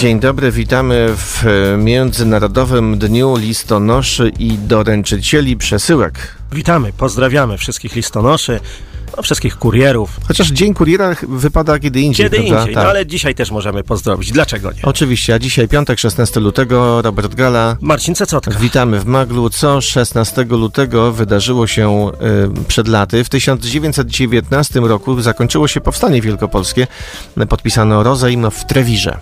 Dzień dobry, witamy w Międzynarodowym Dniu Listonoszy i Doręczycieli Przesyłek. Witamy, pozdrawiamy wszystkich listonoszy, no, wszystkich kurierów. Chociaż Dzień Kuriera wypada kiedy indziej, Kiedy prawda? indziej, Tak. no ale dzisiaj też możemy pozdrowić. Dlaczego nie? Oczywiście, a dzisiaj piątek, 16 lutego, Robert Gala. Marcin Cecotka. Witamy w Maglu. Co 16 lutego wydarzyło się y, przed laty? W 1919 roku zakończyło się Powstanie Wielkopolskie. Podpisano rozejm w Trewirze.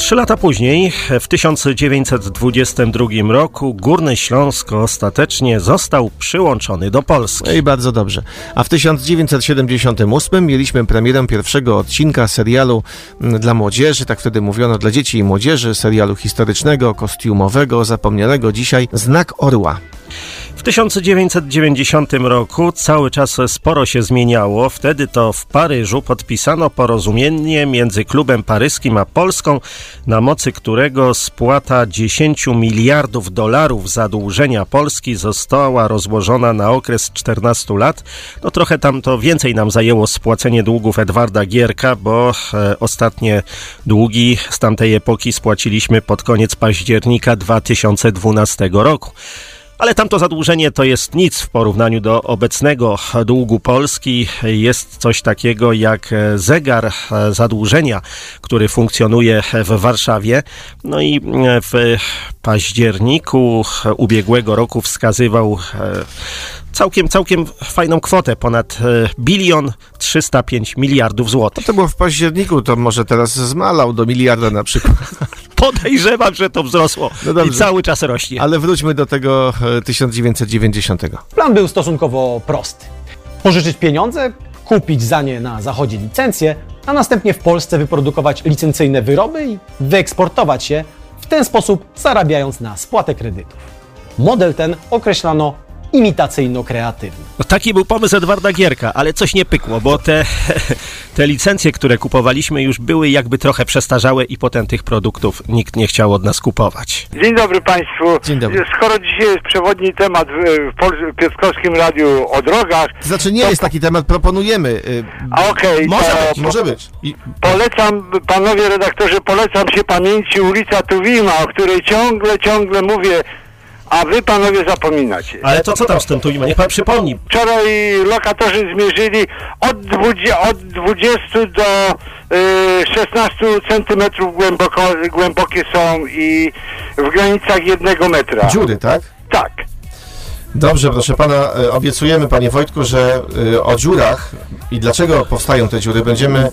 Trzy lata później, w 1922 roku, Górny Śląsk ostatecznie został przyłączony do Polski. No i bardzo dobrze. A w 1978 mieliśmy premierę pierwszego odcinka serialu mm, dla młodzieży, tak wtedy mówiono, dla dzieci i młodzieży, serialu historycznego, kostiumowego, zapomnianego dzisiaj, Znak Orła. W 1990 roku cały czas sporo się zmieniało. Wtedy to w Paryżu podpisano porozumienie między klubem paryskim a Polską, na mocy którego spłata 10 miliardów dolarów zadłużenia Polski została rozłożona na okres 14 lat. No trochę tam to więcej nam zajęło spłacenie długów Edwarda Gierka, bo e, ostatnie długi z tamtej epoki spłaciliśmy pod koniec października 2012 roku. Ale tamto zadłużenie to jest nic w porównaniu do obecnego długu Polski. Jest coś takiego jak e, zegar e, zadłużenia, który funkcjonuje w Warszawie. No i e, w październiku ubiegłego roku wskazywał całkiem, całkiem fajną kwotę, ponad bilion 305 miliardów złotych. To było w październiku, to może teraz zmalał do miliarda na przykład. Podejrzewam, że to wzrosło No i cały czas rośnie. Ale wróćmy do tego e, 1990. Plan był stosunkowo prosty. Pożyczyć pieniądze, kupić za nie na zachodzie licencje, a następnie w Polsce wyprodukować licencyjne wyroby i wyeksportować je, w ten sposób zarabiając na spłatę kredytów. Model ten określano imitacyjno-kreatywny. No, taki był pomysł Edwarda Gierka, ale coś nie pykło, bo te, te licencje, które kupowaliśmy, już były jakby trochę przestarzałe i potem tych produktów nikt nie chciał od nas kupować. Dzień dobry Państwu. Dzień dobry. Skoro dzisiaj jest przewodni temat w, w Pol- Piotrkowskim Radiu o drogach, To znaczy nie jest taki temat, proponujemy. y, a okej, Może to być, Może być. I, polecam, panowie redaktorzy, polecam się pamięci ulica Tuwima, o której ciągle, ciągle mówię, a wy panowie zapominacie. Ale to co tam z tym tu Niech pan przypomni. Wczoraj lokatorzy zmierzyli od 20, od 20 do y, 16 centymetrów głęboko, głębokie są i w granicach jednego metra. dziury, tak? Tak. Dobrze, proszę pana, e, obiecujemy panie Wojtku, że e, o dziurach i dlaczego powstają te dziury będziemy e,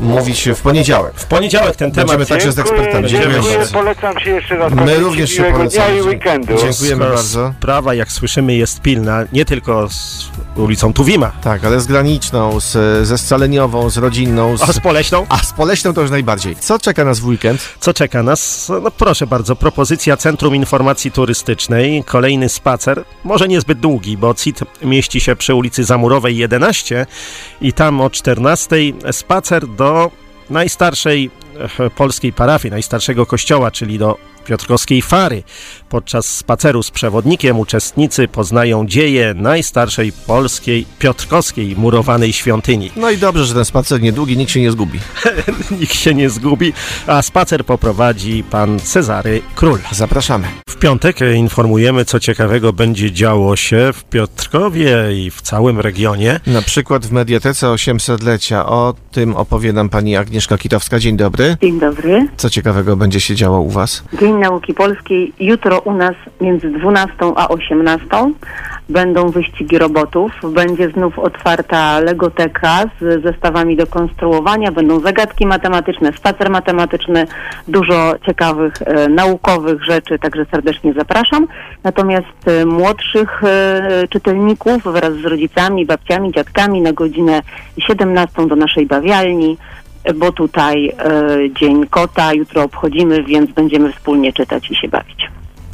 mówić w poniedziałek. W poniedziałek ten temat Będziemy także z ekspertami. Dziękuję dziękuję bardzo. polecam się jeszcze raz. My również się polecamy. i weekendu. Dziękujemy bardzo. Sprawa, jak słyszymy, jest pilna, nie tylko z ulicą Tuwima, Tak, ale z graniczną, z, ze scaleniową, z rodzinną, a z z, Poleśną. a z poleśną to już najbardziej. Co czeka nas w weekend? Co czeka nas? No proszę bardzo, propozycja Centrum Informacji Turystycznej, kolejny spacer, może niezbyt długi, bo CIT mieści się przy ulicy Zamurowej 11 i tam o 14 spacer do najstarszej e, polskiej parafii, najstarszego kościoła, czyli do Piotrkowskiej Fary. Podczas spaceru z przewodnikiem uczestnicy poznają dzieje najstarszej polskiej, piotrkowskiej murowanej świątyni. No i dobrze, że ten spacer niedługi, nikt się nie zgubi. Nikt się nie zgubi, a spacer poprowadzi pan Cezary Król. Zapraszamy. W piątek informujemy, co ciekawego będzie działo się w Piotrkowie i w całym regionie. Na przykład w Mediatece 800-lecia. O tym opowie nam pani Agnieszka Kitowska. Dzień dobry. Dzień dobry. Co ciekawego będzie się działo u was? Dzień Nauki Polskiej. Jutro u nas między 12 a 18 będą wyścigi robotów. Będzie znów otwarta Legoteka z zestawami do konstruowania. Będą zagadki matematyczne, spacer matematyczny, dużo ciekawych e, naukowych rzeczy, także serdecznie zapraszam. Natomiast e, młodszych e, czytelników wraz z rodzicami, babciami, dziadkami na godzinę 17 do naszej bawialni bo tutaj e, Dzień Kota jutro obchodzimy, więc będziemy wspólnie czytać i się bawić.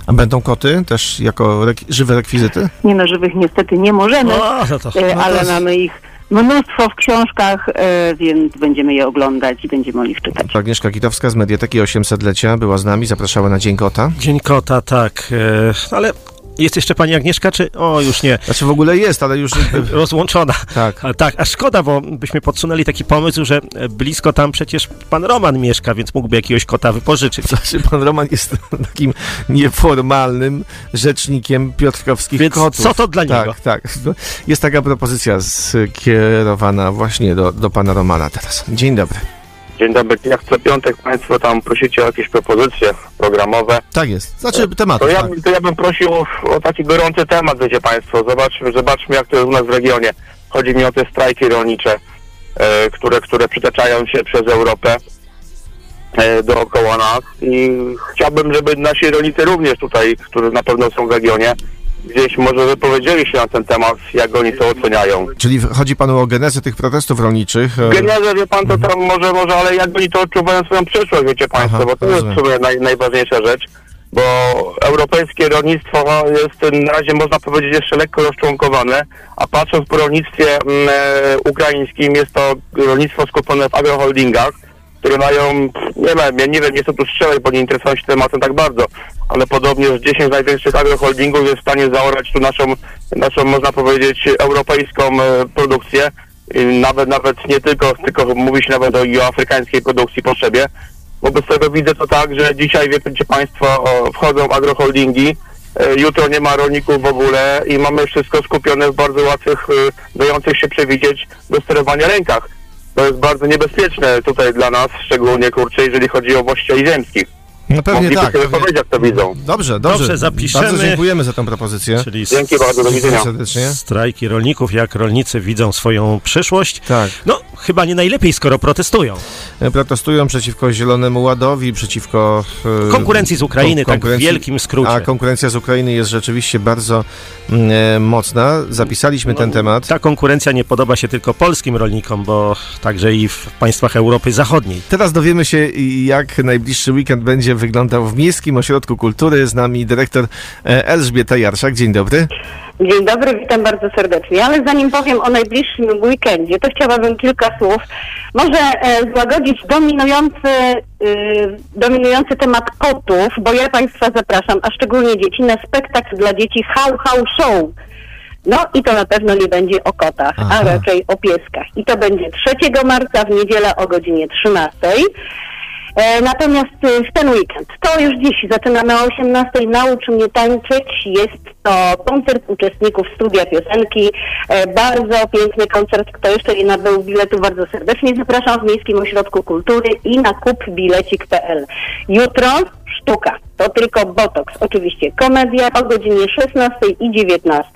A będą koty też jako rek- żywe rekwizyty? Nie no, żywych niestety nie możemy, O, no to, e, no to ale jest- mamy ich mnóstwo w książkach, e, więc będziemy je oglądać i będziemy o nich czytać. Agnieszka Kitowska z Mediateki 800-lecia była z nami, zapraszała na Dzień Kota. Dzień Kota, tak, e, ale jest jeszcze pani Agnieszka, czy... O, już nie. Znaczy w ogóle jest, ale już... Rozłączona. Tak. A, tak, a szkoda, bo byśmy podsunęli taki pomysł, że e, blisko tam przecież pan Roman mieszka, więc mógłby jakiegoś kota wypożyczyć. Znaczy pan Roman jest takim nieformalnym rzecznikiem piotrkowskich Więc kotów. co to dla niego? Tak, tak. Jest taka propozycja skierowana właśnie do, do pana Romana teraz. Dzień dobry. Dzień dobry. Jak co piątek Państwo tam prosicie o jakieś propozycje programowe, Tak jest. Znaczy temat. to ja, tak. to ja bym prosił o, o taki gorący temat, wiecie Państwo. Zobaczmy, zobaczmy jak to jest u nas w regionie. Chodzi mi o te strajki rolnicze, e, które, które przytaczają się przez Europę e, dookoła nas i chciałbym, żeby nasi rolnicy również tutaj, którzy na pewno są w regionie, gdzieś może wypowiedzieli się na ten temat, jak oni to oceniają. Czyli chodzi panu o genezę tych protestów rolniczych. e, Genezę, wie pan, to tam może, może, ale jak oni to odczuwają swoją przyszłość, wiecie państwo, Aha, bo to jest w sumie naj, najważniejsza rzecz, bo europejskie rolnictwo jest na razie, można powiedzieć, jeszcze lekko rozczłonkowane, a patrząc po rolnictwie mm, e, ukraińskim, jest to rolnictwo skupione w agroholdingach, które mają, nie wiem, ja nie wiem, nie chcę tu strzelać, bo nie interesują się tematem tak bardzo, ale podobnie z 10 największych agroholdingów jest w stanie zaorać tu naszą, naszą można powiedzieć, europejską e, produkcję. Nawet, nawet nie tylko, tylko mówi się nawet o, o afrykańskiej produkcji potrzebie. Wobec tego widzę to tak, że dzisiaj, wiecie Państwo, o, wchodzą agroholdingi, e, jutro nie ma rolników w ogóle i mamy wszystko skupione w bardzo łatwych, e, dających się przewidzieć do sterowania rękach. To jest bardzo niebezpieczne tutaj dla nas, szczególnie kurczę, jeżeli chodzi o właścicieli ziemskich. No pewnie tak. sobie powiedzieć, jak to widzą. Dobrze, dobrze. Dobrze, zapiszemy. Bardzo dziękujemy za tę propozycję. Czyli Dzięki bardzo, do widzenia. serdecznie. strajki rolników, jak rolnicy widzą swoją przyszłość. Tak. No, chyba nie najlepiej, skoro protestują. E, Protestują przeciwko Zielonemu Ładowi, przeciwko... e, Konkurencji z Ukrainy, tak w konkurencji- wielkim skrócie. A konkurencja z Ukrainy jest rzeczywiście bardzo mm, e, mocna. Zapisaliśmy ten temat. Ta konkurencja nie podoba się tylko polskim rolnikom, bo także i w państwach Europy Zachodniej. Teraz dowiemy się, jak najbliższy weekend będzie wyglądał w Miejskim Ośrodku Kultury. Z nami dyrektor e, Elżbieta Jarszak. Dzień dobry. Dzień dobry, witam bardzo serdecznie. Ale zanim powiem o najbliższym weekendzie, to chciałabym kilka słów. Może e, złagodzić dominujący, y, dominujący temat kotów, bo ja Państwa zapraszam, a szczególnie dzieci, na spektakl dla dzieci How How Show. No i to na pewno nie będzie o kotach, Aha. a raczej o pieskach. I to będzie 3 marca w niedzielę o godzinie 13. E, Natomiast y, w ten weekend, to już dziś zaczynamy o 18:00 Naucz mnie tańczyć. Jest to koncert uczestników studia piosenki. E, Bardzo piękny koncert. Kto jeszcze nie nabył biletu, bardzo serdecznie zapraszam w Miejskim Ośrodku Kultury i na kupbilecik.pl. Jutro sztuka. To tylko botoks. Oczywiście komedia o godzinie 16 i 19.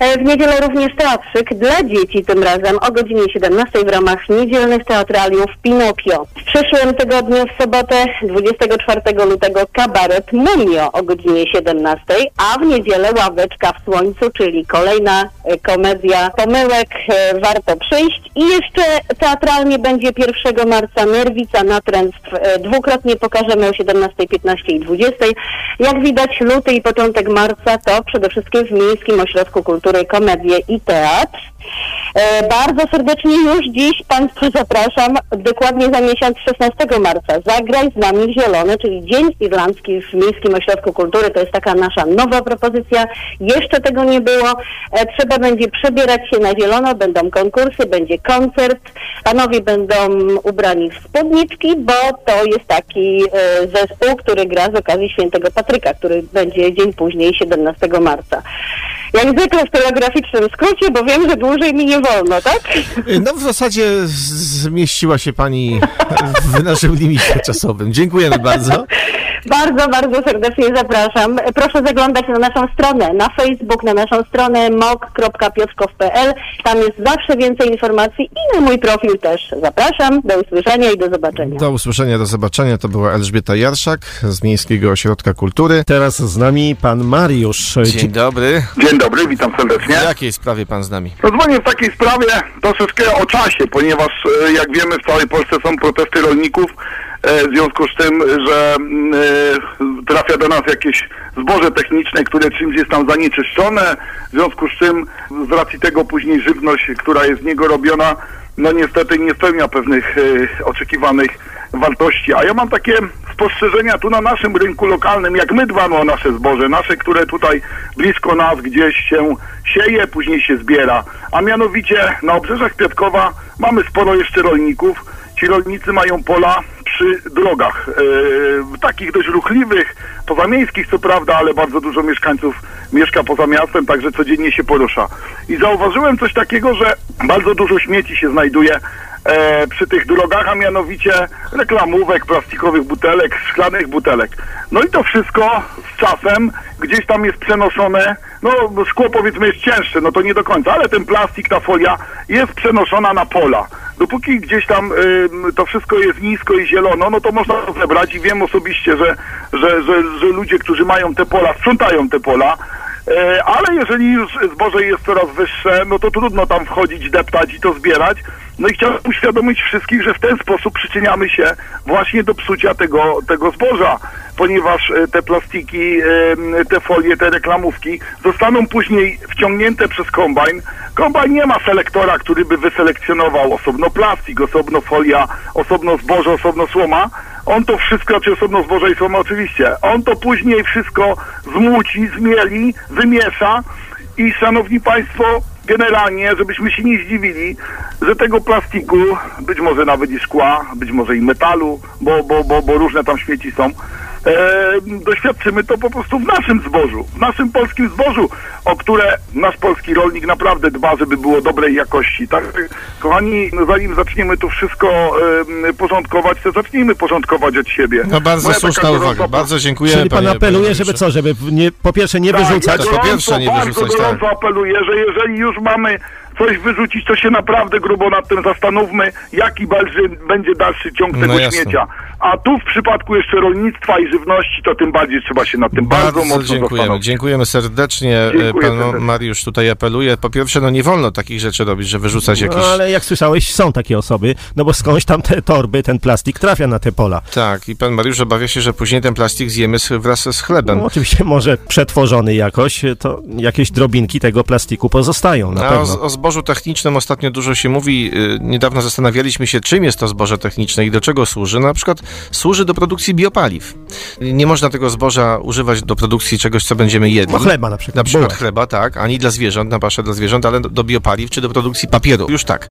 E, W niedzielę również teatrzyk dla dzieci tym razem o godzinie 17 w ramach niedzielnych teatraliów Pinokio. W przyszłym tygodniu w sobotę 24 lutego kabaret Mumio o godzinie 17, a w niedzielę ławeczka w słońcu, czyli kolejna e, komedia pomyłek. E, Warto przyjść. I jeszcze teatralnie będzie 1 marca Nerwica Natręstw. E, Dwukrotnie pokażemy o 17, 15 i 20. Jak widać luty i początek marca to przede wszystkim w Miejskim Ośrodku Kultury Komedie i Teatr. E, bardzo serdecznie już dziś Państwa zapraszam, dokładnie za miesiąc 16 marca. Zagraj z nami w Zielony, czyli Dzień Irlandzki w Miejskim Ośrodku Kultury. To jest taka nasza nowa propozycja. Jeszcze tego nie było. E, trzeba będzie przebierać się na zielono, będą konkursy, będzie koncert. Panowie będą ubrani w spódniczki, bo to jest taki e, zespół, który gra z okazji Świętego Patryka, który będzie dzień później, 17 marca. Jak zwykle w telegraficznym skrócie, bo wiem, że dłużej mi nie wolno, tak? No w zasadzie zmieściła się Pani w naszym limicie czasowym. Dziękujemy bardzo. Bardzo, bardzo serdecznie zapraszam. Proszę zaglądać na naszą stronę, na Facebook, na naszą stronę mok.piotrkow.pl. Tam jest zawsze więcej informacji i na mój profil też. Zapraszam, do usłyszenia i do zobaczenia. Do usłyszenia, do zobaczenia. To była Elżbieta Jarszak z Miejskiego Ośrodka Kultury. Teraz z nami pan Mariusz. Dzień dobry. Dzień dobry, witam serdecznie. W jakiej sprawie Pan z nami? Dzwonię w takiej sprawie troszeczkę o czasie, ponieważ e, jak wiemy w całej Polsce są protesty rolników, e, w związku z tym, że e, trafia do nas jakieś zboże techniczne, które czymś jest tam zanieczyszczone, w związku z czym z racji tego później żywność, która jest z niego robiona, no niestety nie spełnia pewnych e, oczekiwanych wartości. A ja mam takie spostrzeżenia tu na naszym rynku lokalnym, jak my dbamy o nasze zboże, nasze, które tutaj blisko nas gdzieś się sieje, później się zbiera. A mianowicie na obrzeżach Kwiatkowa mamy sporo jeszcze rolników. Ci rolnicy mają pola przy drogach, yy, takich dość ruchliwych, pozamiejskich co prawda, ale bardzo dużo mieszkańców mieszka poza miastem, także codziennie się porusza. I zauważyłem coś takiego, że bardzo dużo śmieci się znajduje e, przy tych drogach, a mianowicie reklamówek, plastikowych butelek, szklanych butelek. No i to wszystko z czasem gdzieś tam jest przenoszone, no szkło powiedzmy jest cięższe, no to nie do końca, ale ten plastik, ta folia jest przenoszona na pola. Dopóki gdzieś tam y, to wszystko jest nisko i zielono, no to można to zebrać i wiem osobiście, że, że, że, że ludzie, którzy mają te pola, sprzątają te pola, ale jeżeli już zboże jest coraz wyższe, no to trudno tam wchodzić, deptać i to zbierać. No i chciałbym uświadomić wszystkich, że w ten sposób przyczyniamy się właśnie do psucia tego, tego zboża, ponieważ e, te plastiki, e, te folie, te reklamówki zostaną później wciągnięte przez kombajn. Kombajn nie ma selektora, który by wyselekcjonował osobno plastik, osobno folia, osobno zboże, osobno słoma. On to wszystko, czy osobno zboże i słoma oczywiście, on to później wszystko zmuci, zmieli, wymiesza i szanowni państwo, generalnie, żebyśmy się nie zdziwili, że tego plastiku, być może nawet i szkła, być może i metalu, bo, bo, bo, bo różne tam śmieci są, doświadczymy to po prostu w naszym zbożu, w naszym polskim zbożu, o które nasz polski rolnik naprawdę dba, żeby było dobrej jakości. Tak, kochani, no zanim zaczniemy to wszystko e, porządkować, to zacznijmy porządkować od siebie. No bardzo Moja słuszna uwaga, bardzo dziękuję. Czyli pan apeluje, żeby co, żeby nie, po pierwsze nie wyrzucać. Tak, ja po pierwsze nie bardzo wyrzucać, tak. gorąco apeluję, że jeżeli już mamy coś wyrzucić, to się naprawdę grubo nad tym zastanówmy, jaki będzie, będzie dalszy ciąg tego No śmiecia. A tu w przypadku jeszcze rolnictwa i żywności, to tym bardziej trzeba się nad tym bardzo, Bardzo mocno dziękujemy. zastanowić. Dziękujemy serdecznie. Dziękuję Pan serdecznie. Mariusz tutaj apeluje. Po pierwsze, no nie wolno takich rzeczy robić, że wyrzucać jakieś... No ale jak słyszałeś, są takie osoby, no bo skądś tam te torby, ten plastik trafia na te pola. Tak, i pan Mariusz obawia się, że później ten plastik zjemy z, wraz z chlebem. No, oczywiście może przetworzony jakoś, to jakieś drobinki tego plastiku pozostają na A o, pewno. o zbożu technicznym ostatnio dużo się mówi. Y, Niedawno zastanawialiśmy się, czym jest to zboże techniczne i do czego służy. Na przykład służy do produkcji biopaliw. Nie można tego zboża używać do produkcji czegoś, co będziemy jedli. No chleba na przykład. Na przykład chleba, tak, ani dla zwierząt, na paszę dla zwierząt, ale do biopaliw czy do produkcji papieru. Już tak.